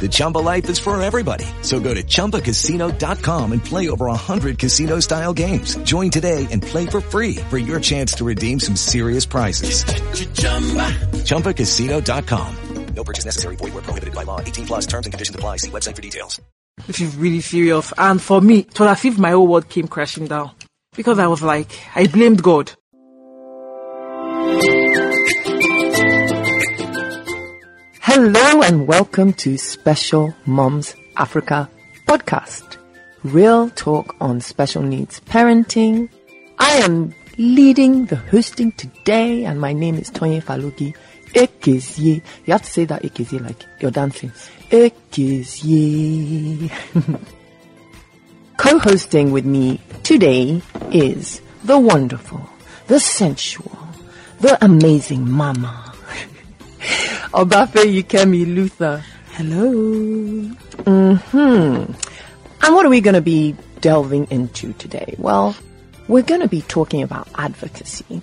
The Chumba life is for everybody. So go to ChumbaCasino.com and play over 100 casino-style games. Join today and play for free for your chance to redeem some serious prizes. ChumbaCasino.com. No purchase necessary. Void were prohibited by law. 18 plus terms and conditions apply. See website for details. This is really serious. And for me, it was as if my whole world came crashing down. Because I was like, I blamed God. Hello and welcome to Special Moms Africa podcast. Real talk on special needs parenting. I am leading the hosting today and my name is Tonye Falugi. Ekezie. You have to say that Ekezie like you're dancing. Ekezie. Co-hosting with me today is the wonderful, the sensual, the amazing mama. Obafe Yikemi Luther. Hello. Hmm. And what are we going to be delving into today? Well, we're going to be talking about advocacy,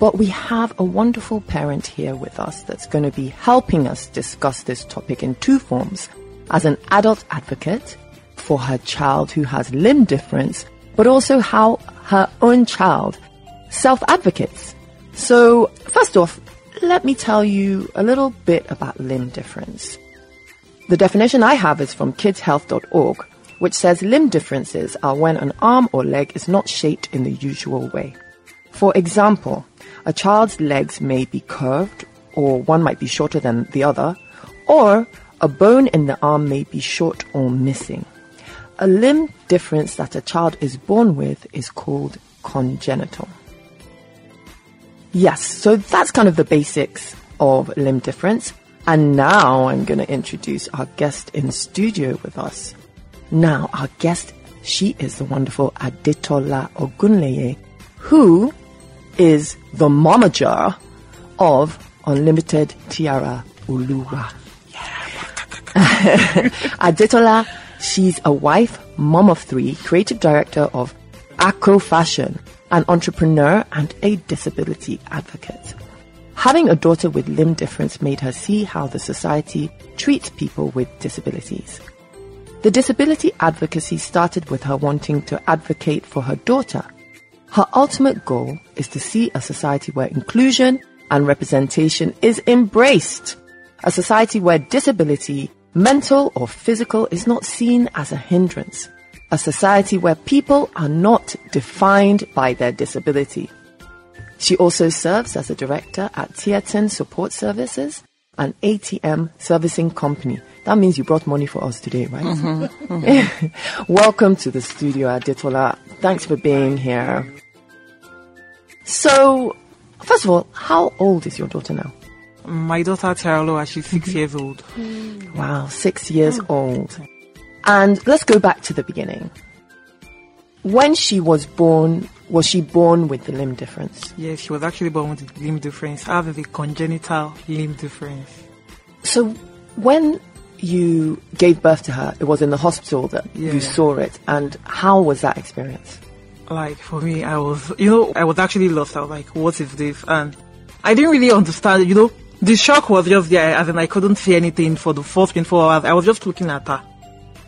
but we have a wonderful parent here with us that's going to be helping us discuss this topic in two forms. As an adult advocate for her child who has limb difference, but also how her own child self-advocates. So, first off, let me tell you a little bit about limb difference. The definition I have is from kidshealth.org, which says limb differences are when an arm or leg is not shaped in the usual way. For example, a child's legs may be curved, or one might be shorter than the other, or a bone in the arm may be short or missing. A limb difference that a child is born with is called congenital. Yes, so that's kind of the basics of limb difference. And now I'm going to introduce our guest in studio with us. Now, our guest, she is the wonderful Adetola Ogunleye, who is the momager of Unlimited Tiara Oluwa. Yeah. Adetola, she's a wife, mom of three, creative director of Acro Fashion, an entrepreneur and a disability advocate. Having a daughter with limb difference made her see how the society treats people with disabilities. The disability advocacy started with her wanting to advocate for her daughter. Her ultimate goal is to see a society where inclusion and representation is embraced. A society where disability, mental or physical, is not seen as a hindrance. A society where people are not defined by their disability. She also serves as a director at Tieton Support Services, an ATM servicing company. That means you brought money for us today, right? Mm-hmm, mm-hmm. Welcome to the studio, Adetola. Thanks for being here. So, first of all, how old is your daughter now? My daughter Tiarolo, she's six years old. Wow, six years oh. old. And let's go back to the beginning. When she was born, was she born with the limb difference? Yes, she was actually born with the limb difference, having a congenital limb difference. So when you gave birth to her, it was in the hospital that Yeah. you saw it. And how was that experience? Like for me, I was, you know, I was actually lost. I was like, what is this? And I didn't really understand, you know, the shock was just there, as in I couldn't see anything for the first 24 hours. I was just looking at her.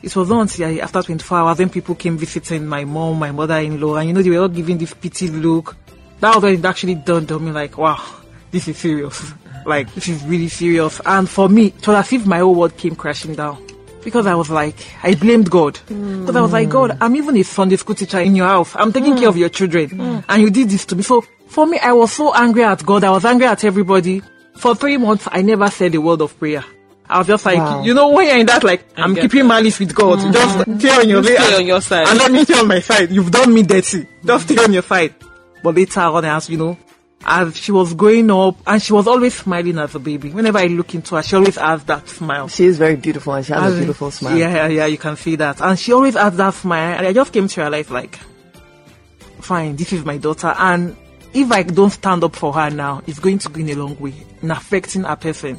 It was I, after 24 hours when people came visiting my mom, my mother-in-law, and you know, they were all giving this pity look. That was when it actually dawned on me like, wow, this is serious. Like, this is really serious. And for me, it was as if my whole world came crashing down. Because I was like, I blamed God. Because I was like, God, I'm even a Sunday school teacher in your house. I'm taking care of your children. And you did this to me. So for me, I was so angry at God. I was angry at everybody. For three months, I never said a word of prayer. I was just like, Wow. you know, when you're in that, like, I'm get keeping malice with God. Mm. Just mm. stay on your, Stay and- on your side. And let me stay on my side. You've done me dirty. Just stay on your side. But later on, as you know, as she was growing up, and she was always smiling as a baby. Whenever I look into her, she always has that smile. She is very beautiful and she has As a beautiful smile. Yeah, yeah, yeah, you can see that. And she always has that smile. And I just came to realize, like, fine, this is my daughter. And if I don't stand up for her now, it's going to go in a long way in affecting her person.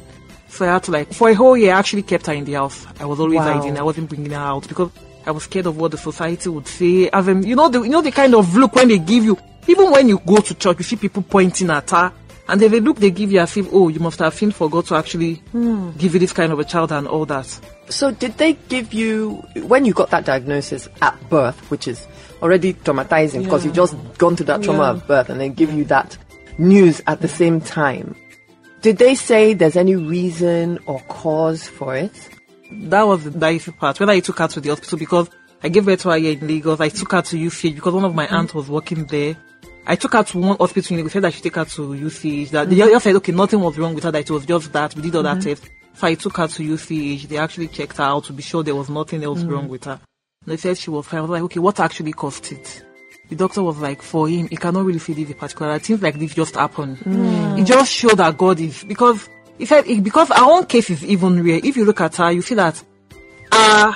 So I had to, like, for a whole year, I actually kept her in the house. I was always Wow. hiding. I wasn't bringing her out because I was scared of what the society would say. As in, you know, the, you know, the kind of look when they give you, even when you go to church, you see people pointing at her. And there's a look they give you as if, oh, you must have sinned for God to actually hmm. give you this kind of a child and all that. So did they give you when you got that diagnosis at birth, which is already traumatizing because you've just gone through that trauma Yeah. of birth and they give you that news at the same time? Did they say there's any reason or cause for it? that was the dicey part. When I took her to the hospital because I gave birth to her here in Lagos, I took her to UCH because one of my aunts was working there. I took her to one hospital in Lagos, said I should take her to UCH. That they mm-hmm. just said, okay, nothing was wrong with her, that it was just that. We did all that mm-hmm. test. So I took her to UCH. They actually checked her out to be sure there was nothing else mm-hmm. wrong with her. They said she was fine. I was like, okay, what actually caused it? The doctor was like, for him, he cannot really see the particular. Things like this just happen. It just showed that God is because he said it, because our own case is even rare. If you look at her, you see that uh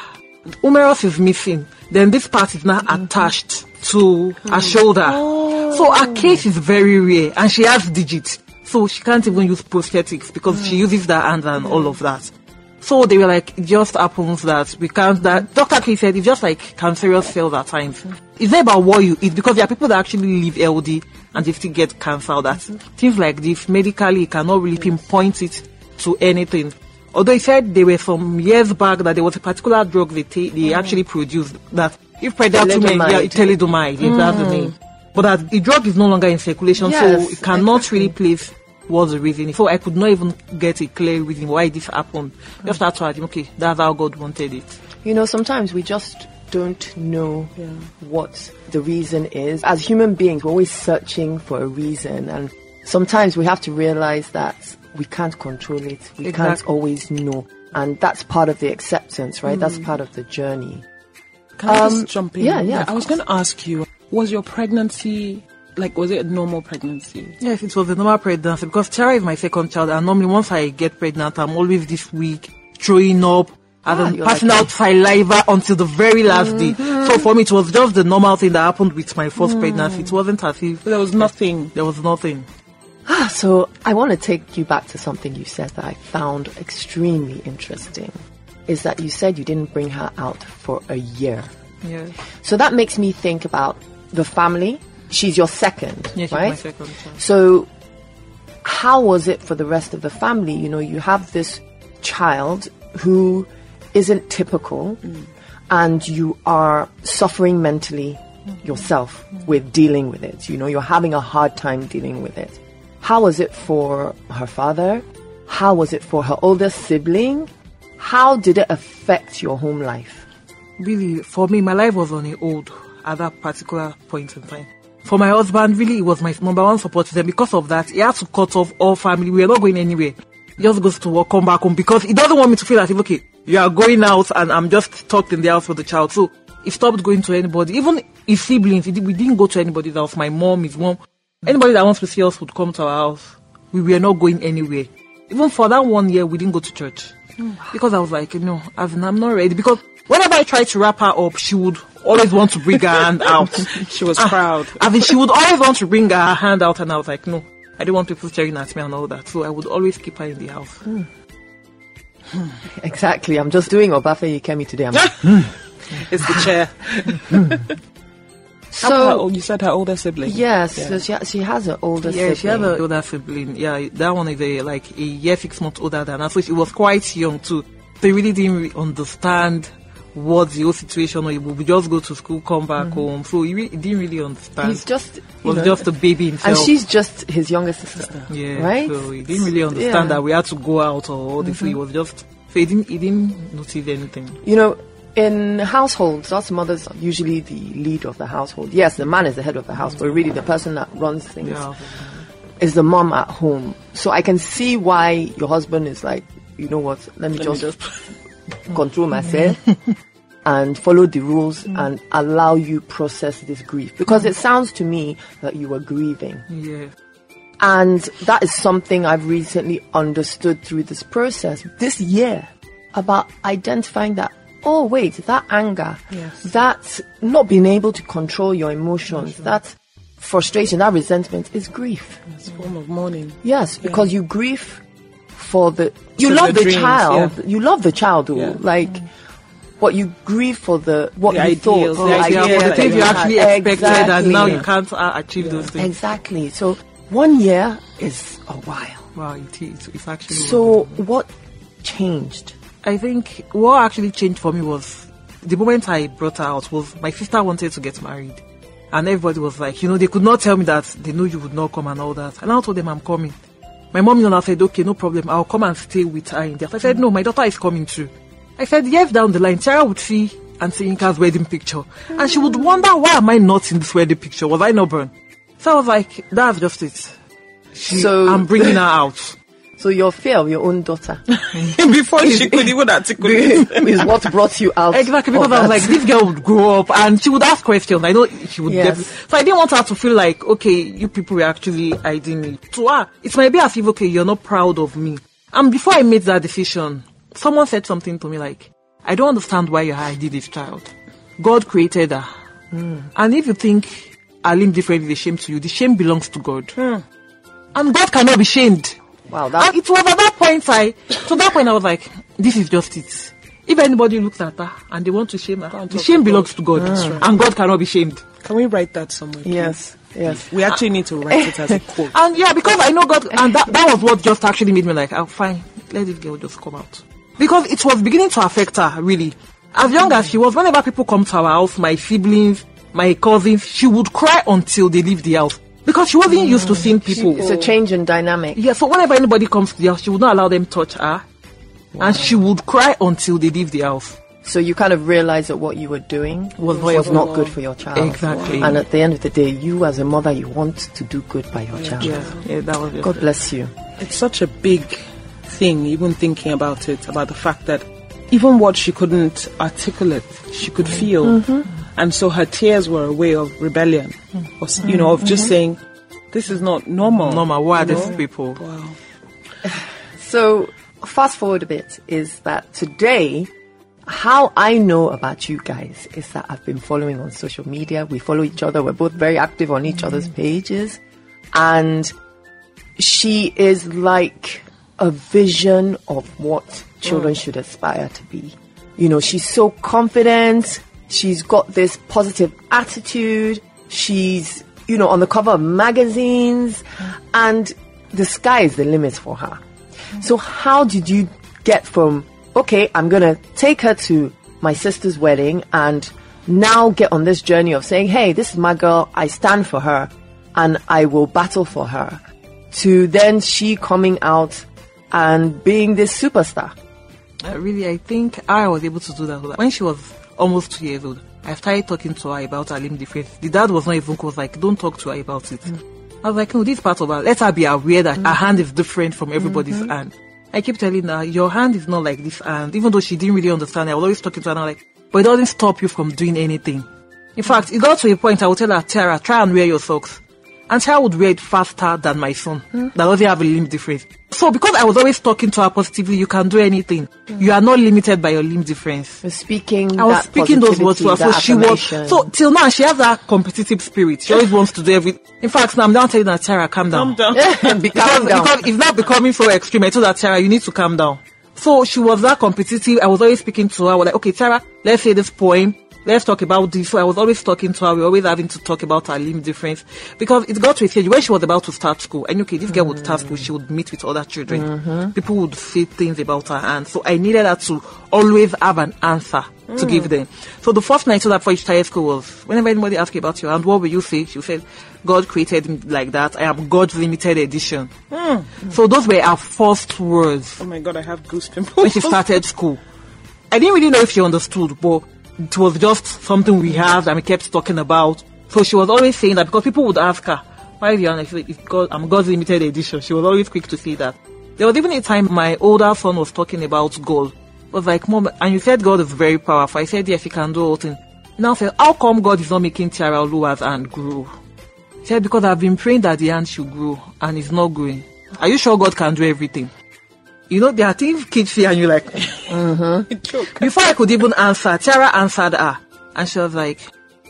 humerus is missing. Then this part is now attached to her shoulder. So her case is very rare and she has digits. So she can't even use prosthetics because she uses the hand and all of that. So they were like, it just happens that we can't, that Dr. K said it's just like cancerous cells at times. It's not about what you eat because there are people that actually live LD and they still get cancer. That things like this, medically, you cannot really pinpoint it to anything. Although he said there were some years back that there was a particular drug they ta- they mm-hmm. actually produced that if pregnant women, yeah, Thalidomide. yeah, that's the mm. name. But that the drug is no longer in circulation, Yes, so it cannot exactly. really place what's the reason. So I could not even get a clear reason why this happened. Just had to assume, okay, that's how God wanted it. You know, sometimes we just don't know what the reason is. As human beings, we're always searching for a reason, and sometimes we have to realize that we can't control it. We can't always know. And that's part of the acceptance, right? That's part of the journey. Can I Um, just jump in? yeah, yeah, I was going to ask you, was your pregnancy like was it a normal pregnancy? Yes, it was a normal pregnancy because Tara is my second child, and normally once I get pregnant, I'm always this week throwing up. And Ah, then passing like out saliva until the very last day. So for me, it was just the normal thing that happened with my first pregnancy. It wasn't as if There was nothing. there was nothing. Ah, So I want to take you back to something you said that I found extremely interesting. Is that you said you didn't bring her out for a year. Yeah. So that makes me think about the family. She's your second, Yeah, she's right? my second. So, how was it for the rest of the family? You know, you have this child who isn't typical, mm. and you are suffering mentally mm-hmm. yourself mm-hmm. with dealing with it. You know, you're having a hard time dealing with it. How was it for her father? How was it for her older sibling? How did it affect your home life? really, for me, my life was on a hold at that particular point in time. For my husband, really, it was my number one support system. Because of that, he had to cut off all family. We were not going anywhere. He just goes to work, come back home because he doesn't want me to feel as if, okay, you are going out and I'm just stuck in the house with the child. So he stopped going to anybody. Even his siblings, he did, we didn't go to anybody's house. My mom, his mom, anybody that wants to see us would come to our house. We were not going anywhere. Even for that one year, we didn't go to church. Hmm. Because I was like, you know, as in, I'm not ready. Because whenever I tried to wrap her up, she would always want to bring her hand out. She was Ah, proud. I mean, she would always want to bring her hand out, and I was like, no, I don't want people staring at me and all that. So I would always keep her in the house. Exactly. I'm just doing Obafe Yikemi today. I'm It's the chair. About her so you said her older sibling. yes, so she, she has an older Yeah, she had sibling. an older sibling. Yeah, that one is a, like a year, six months older than her. So she was quite young too. They really didn't understand what the whole situation was. He would just go to school, come back home. So he, re- he didn't really understand. He's just was know, just a baby himself. and she's just his youngest sister. Yeah, right. So he didn't really understand Yeah. Mm-hmm. that we had to go out or all this. So he was just so he didn't he didn't notice anything. You know, in households, us mothers are usually the lead of the household. Yes, the man is the head of the house, but really the person that runs things Yeah. is the mom at home. So I can see why your husband is like you know what, let me Let me just just control myself and follow the rules and allow you process this grief. Because it sounds to me that you were grieving. Yeah. And that is something I've recently understood through this process this year about identifying that, oh, wait, that anger, Yes. that not being able to control your emotions, that frustration, that resentment is grief. It's a form of mourning. Yes, because you grieve for the, you For love the dreams, child, yeah. you love the child, Yeah. like, what you grieve for the, what The you ideals, thought, the Yeah, idea for the things you actually expected, and now you can't uh, achieve those things. Exactly. So one year is a while. Wow, it is. It's actually. So what changed? I think what actually changed for me was the moment I brought her out was my sister wanted to get married. And everybody was like, you know, they could not tell me that they knew you would not come and all that. And I told them I'm coming. My mom in law said, okay, no problem. I'll come and stay with her in there. I said, no, my daughter is coming too. I said, years down the line, Sarah would see Auntie Inka's wedding picture. And she would wonder, why am I not in this wedding picture? Was I not born? So I was like, that's just it. She, So- I'm bringing her out. So your fear of your own daughter Before she could even articulate. is what brought you out. Exactly, because I was like, this girl would grow up and she would ask questions. I know she would Yes. So I didn't want her to feel like, okay, you people were actually hiding me. To her, it might be as if, okay, you're not proud of me. And before I made that decision, someone said something to me like, I don't understand why you're hiding this child. God created her. Hmm. And if you think a limb different is a shame to you, the shame belongs to God. And God cannot be shamed. Wow, that And it was at that point I, to that point I was like, this is just it. If anybody looks at her and they want to shame her, the shame to belongs to God, and God cannot be shamed. Can we write that somewhere? please? yes, yes. We actually need to write it as a quote. And yeah, because I know God, and that, that was what just actually made me like, oh, fine, let this girl just come out. Because it was beginning to affect her, really. As young as she was, whenever people come to our house, my siblings, my cousins, she would cry until they leave the house. Because she wasn't used to mm. seeing people. It's a change in dynamic. Yeah, so whenever anybody comes to the house, she would not allow them touch her. And she would cry until they leave the house. So you kind of realized that what you were doing Was was, not- not good for your child. Exactly. And at the end of the day, you as a mother, you want to do good by your child. Yeah, yeah, that was just God bless you. It's such a big thing, even thinking about it, about the fact that even what she couldn't articulate, she could feel. Mm-hmm. And so her tears were a way of rebellion, hmm. or, you know, of just mm-hmm. saying, this is not normal. normal. Why are you these know? people? Wow. So fast forward a bit is that today, how I know about you guys is that I've been following on social media. We follow each other. We're both very active on each other's mm-hmm. pages. And she is like a vision of what children mm. should aspire to be. You know, she's so confident. She's got this positive attitude. She's, you know, on the cover of magazines and the sky is the limit for her. So how did you get from, okay, I'm going to take her to my sister's wedding and now get on this journey of saying, hey, this is my girl. I stand for her and I will battle for her to then she coming out and being this superstar. Uh, really, I think I was able to do that when she was almost two years old. I started talking to her about her limb difference. The dad was not even close, like, don't talk to her about it. Mm. I was like, no, this part of her, let her be aware that her mm. hand is different from everybody's mm-hmm. hand. I keep telling her, your hand is not like this hand. Even though she didn't really understand, I was always talking to her and I'm like, but it doesn't stop you from doing anything. In mm. fact, it got to a point I would tell her, Tara, try and wear your socks. And Tara would read faster than my son. Hmm? That doesn't have a limb difference. So because I was always talking to her positively, you can do anything. Hmm. You are not limited by your limb difference. You're speaking I was that speaking those words to her. So she was, so till now she has that competitive spirit. She always wants to do everything. In fact, now I'm down telling her, Tara, calm down. Calm down. Because, calm down. because it's not becoming so extreme. I told her, Tara, you need to calm down. So she was that competitive. I was always speaking to her. I was like, okay, Tara, let's say this poem. Let's talk about this. So I was always talking to her. We were always having to talk about her limb difference because it got to a stage where she was about to start school. And okay, this girl would start school. She would meet with other children. Mm-hmm. People would say things about her. And so I needed her to always have an answer to give mm. them. So the first night I told her before she started school was, whenever anybody asked you about your hand, what will you say? She said, God created me like that. I am God's limited edition. Mm. So those were her first words Oh my god, I have goose when she started school. I didn't really know if she understood, but it was just something we have and we kept talking about. So she was always saying that because people would ask her, why on? She said, "It's God, I'm God's limited edition. She was always quick to say that. There was even a time my older son was talking about God. was like, Mom, and you said God is very powerful. I said, yes, he can do all things. Now said, how come God is not making Tiara Oluwa's hand grow? He said, because I've been praying that the hand should grow and it's not growing. Are you sure God can do everything? You know, there are things kids say and you're like, uh-huh. before I could even answer, Tiara answered her. And she was like,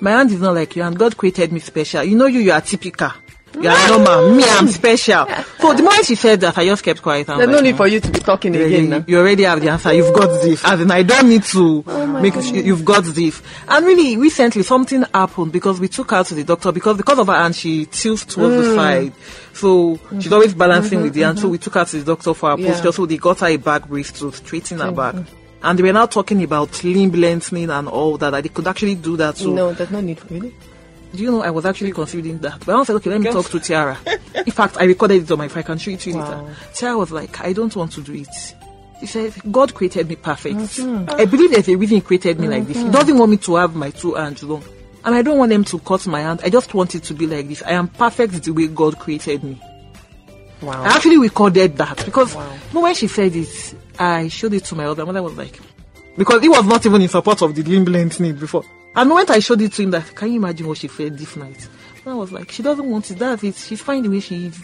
my aunt is not like you and God created me special. You know you, you are typical. You are normal. Me, I'm special. So the moment she said that, I just kept quiet. and There's was no like, need for you to be talking yeah, again you, you already have the answer. You've got this. As in, I don't need to oh make sure you've got this. And really, recently something happened because we took her to the doctor because because of her hand, she tilts towards the mm. side. So she's always balancing with the hand. So mm-hmm. we took her to the doctor for her Yeah. posture. So they got her a back brace to straighten her back. And they were now talking about limb lengthening and all that. That they could actually do that. So No, there's no need for really. Do you know I was actually considering that? But I said, okay, let me talk to Tiara. In fact, I recorded it on my phone. I can show it to you Wow. later. Tiara was like, I don't want to do it. She said, God created me perfect. Mm-hmm. I believe there's a reason He created me like this. He doesn't want me to have my two hands long. And I don't want them to cut my hand. I just want it to be like this. I am perfect the way God created me. Wow. I actually recorded that because Wow. when she said it, I showed it to my other mother. Was like, because he was not even in support of the limb lengthening before. And when I showed it to him, that can you imagine what she felt this night? And I was like, she doesn't want it. That's it. She's fine the way she is.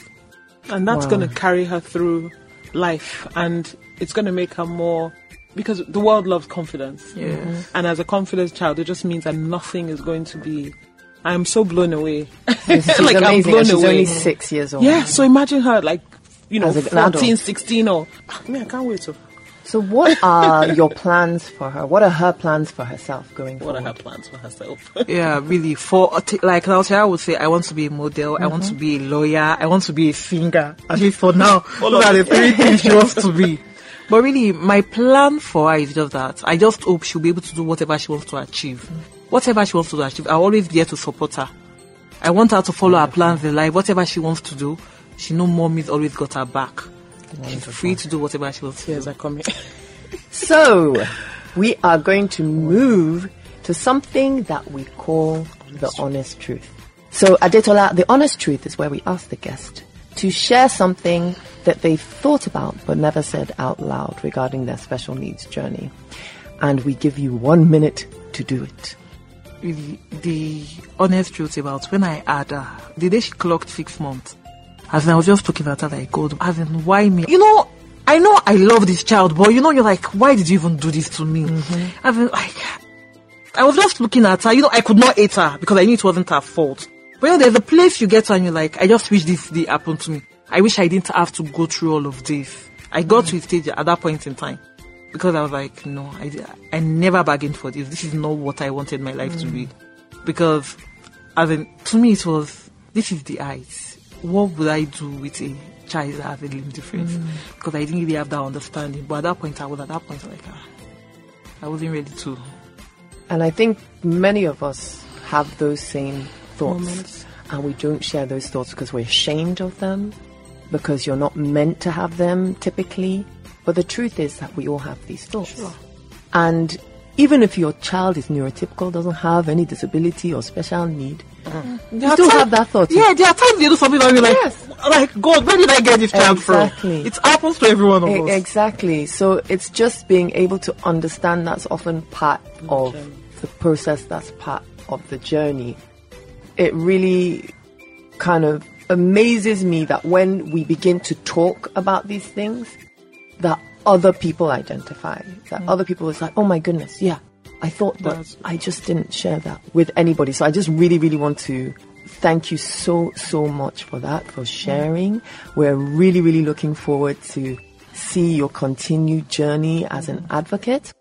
and that's Wow. going to carry her through life and it's going to make her more because the world loves confidence Yeah. Mm-hmm. and as a confident child it just means that nothing is going to be i'm so blown away She's like i'm amazing. blown and she's away only six years old. yeah so imagine her like you know As an 14 adult. 16 or ah, I mean, i can't wait to So what are your plans for her? What are her plans for herself going what are her plans for herself Yeah, really. For uh, like now, Sarah would say, I want to be a model. I want to mm-hmm. be a lawyer. I want to be a singer. At least for now, those are the three things she wants to be. But really, my plan for her is just that. I just hope she'll be able to do whatever she wants to achieve. Whatever she wants to achieve, I'm always there to support her. I want her to follow her plans in life. Whatever she wants to do, she know mommy's always got her back. She's free to do whatever she wants tears do. are coming So we are going to move to something that we call the honest truth. So Adetola, the honest truth is where we ask the guest to share something that they've thought about but never said out loud regarding their special needs journey. And we give you one minute to do it. the honest truth about when I had her, the day she clocked six months, as in I was just looking at her like, God, as in, why me? You know, I know I love this child, but you know, you're like, why did you even do this to me? Mm-hmm. As in, like, I was just looking at her, you know, I could not hate her because I knew it wasn't her fault. But you know, there's a place you get to and you're like, I just wish this did happen to me. I wish I didn't have to go through all of this. I got mm. to a stage at that point in time because I was like, no, I, I never bargained for this. This is not what I wanted my life to be. Mm. Because, as in, to me, it was, this is the eyes. What would I do with a child that has a limb difference? Because I didn't really have that understanding. But at that point, I was at that point, like, ah, I wasn't ready to. And I think many of us have those same thoughts. Moments. And we don't share those thoughts because we're ashamed of them, because you're not meant to have them typically. But the truth is that we all have these thoughts. And even if your child is neurotypical, doesn't have any disability or special need, Mm. you still have that thought. Yeah, there are times you do something and you're like, Yes. like, God, where did I get this child Exactly. from? It happens to every one of us. Exactly. So it's just being able to understand that's often part of the process, that's part of the journey. It really kind of amazes me that when we begin to talk about these things, that other people identify, that mm. other people is like, oh my goodness, yeah, I thought that I just didn't share that with anybody. So I just really, really want to thank you so, so much for that, for mm. sharing. We're really, really looking forward to see your continued journey as an mm. advocate.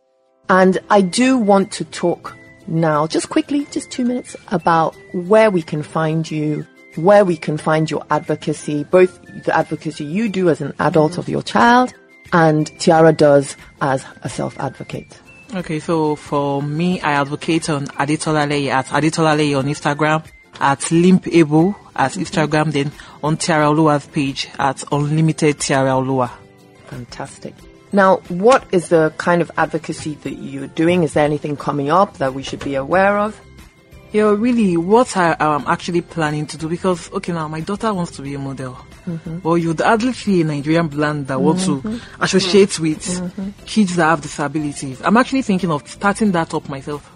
And I do want to talk now, just quickly, just two minutes, about where we can find you, where we can find your advocacy, both the advocacy you do as an adult mm. of your child and Tiara does as a self-advocate. Okay, so for me, I advocate on Aditolaleye at Aditolaleye on Instagram, at Limp Able at Instagram, then on Tiara Oluwa's page at Unlimited Tiara Oluwa. Fantastic. Now, what is the kind of advocacy that you're doing? Is there anything coming up that we should be aware of? Yeah, really, what I am actually planning to do because okay, now my daughter wants to be a model. Mm-hmm. But you'd hardly see a Nigerian brand that wants to associate with Mm-hmm. kids that have disabilities. I'm actually thinking of starting that up myself.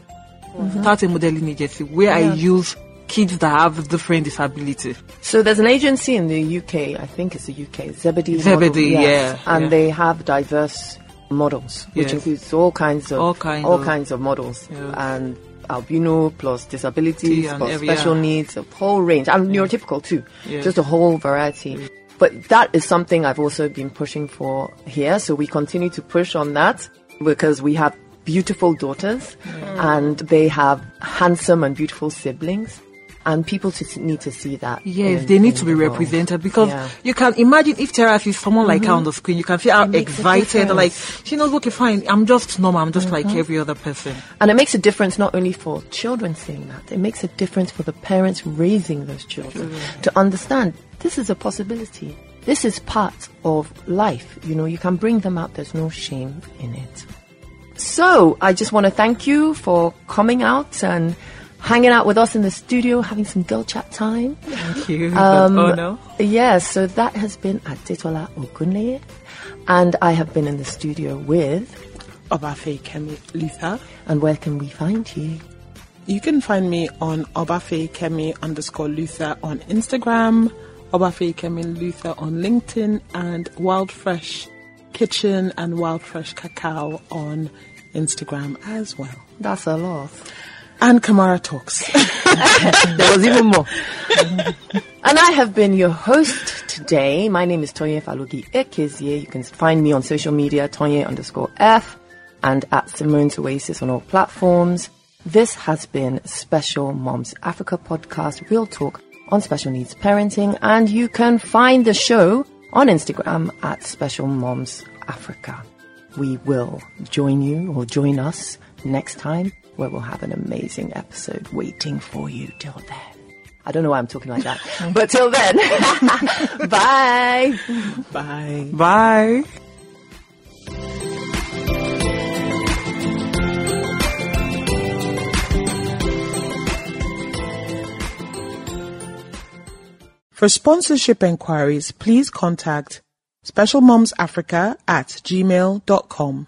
Mm-hmm. Start a modeling agency where I use kids that have different disabilities. So there's an agency in the UK, I think it's the UK, Zebedee. Zebedee, Model, yeah, And yeah. they have diverse models, which Yes. includes all kinds of All kind all of- kinds of models. Yeah. And albino plus disabilities plus every- special yeah. needs, a whole range. And neurotypical too. Yeah. Just a whole variety. But that is something I've also been pushing for here. So we continue to push on that because we have beautiful daughters and they have handsome and beautiful siblings. And people to, need to see that. Yes, in- they need to be world. represented because Yeah. you can imagine if Tara sees someone like her on mm-hmm. the screen, you can feel how excited, like she knows, okay, fine, I'm just normal, I'm just like mm-hmm. every other person. And it makes a difference not only for children seeing that, it makes a difference for the parents raising those children to understand this is a possibility. This is part of life. You know, you can bring them out. There's no shame in it. So I just want to thank you for coming out and hanging out with us in the studio, having some girl chat time. Thank you. Um, oh no. Yes, so that has been Adetola Ogunleye, and I have been in the studio with, Obafe Kemi Luther. and where can we find you? You can find me on Obafe Kemi underscore Luther on Instagram, Obafe Kemi Luther on LinkedIn, and Wild Fresh Kitchen and Wild Fresh Cacao on Instagram as well. That's a lot. And Kamara Talks. there was even more. and I have been your host today. My name is Tonye Falugi Ekezie. You can find me on social media, Tonye underscore F, and at Simone's Oasis on all platforms. This has been Special Moms Africa podcast, Real Talk on special needs parenting, and you can find the show on Instagram at Special Moms Africa. We will join you or join us next time where we'll have an amazing episode waiting for you till then. I don't know why I'm talking like that, but till then, bye. Bye. Bye. For sponsorship enquiries, please contact Special Moms Africa at gmail.com.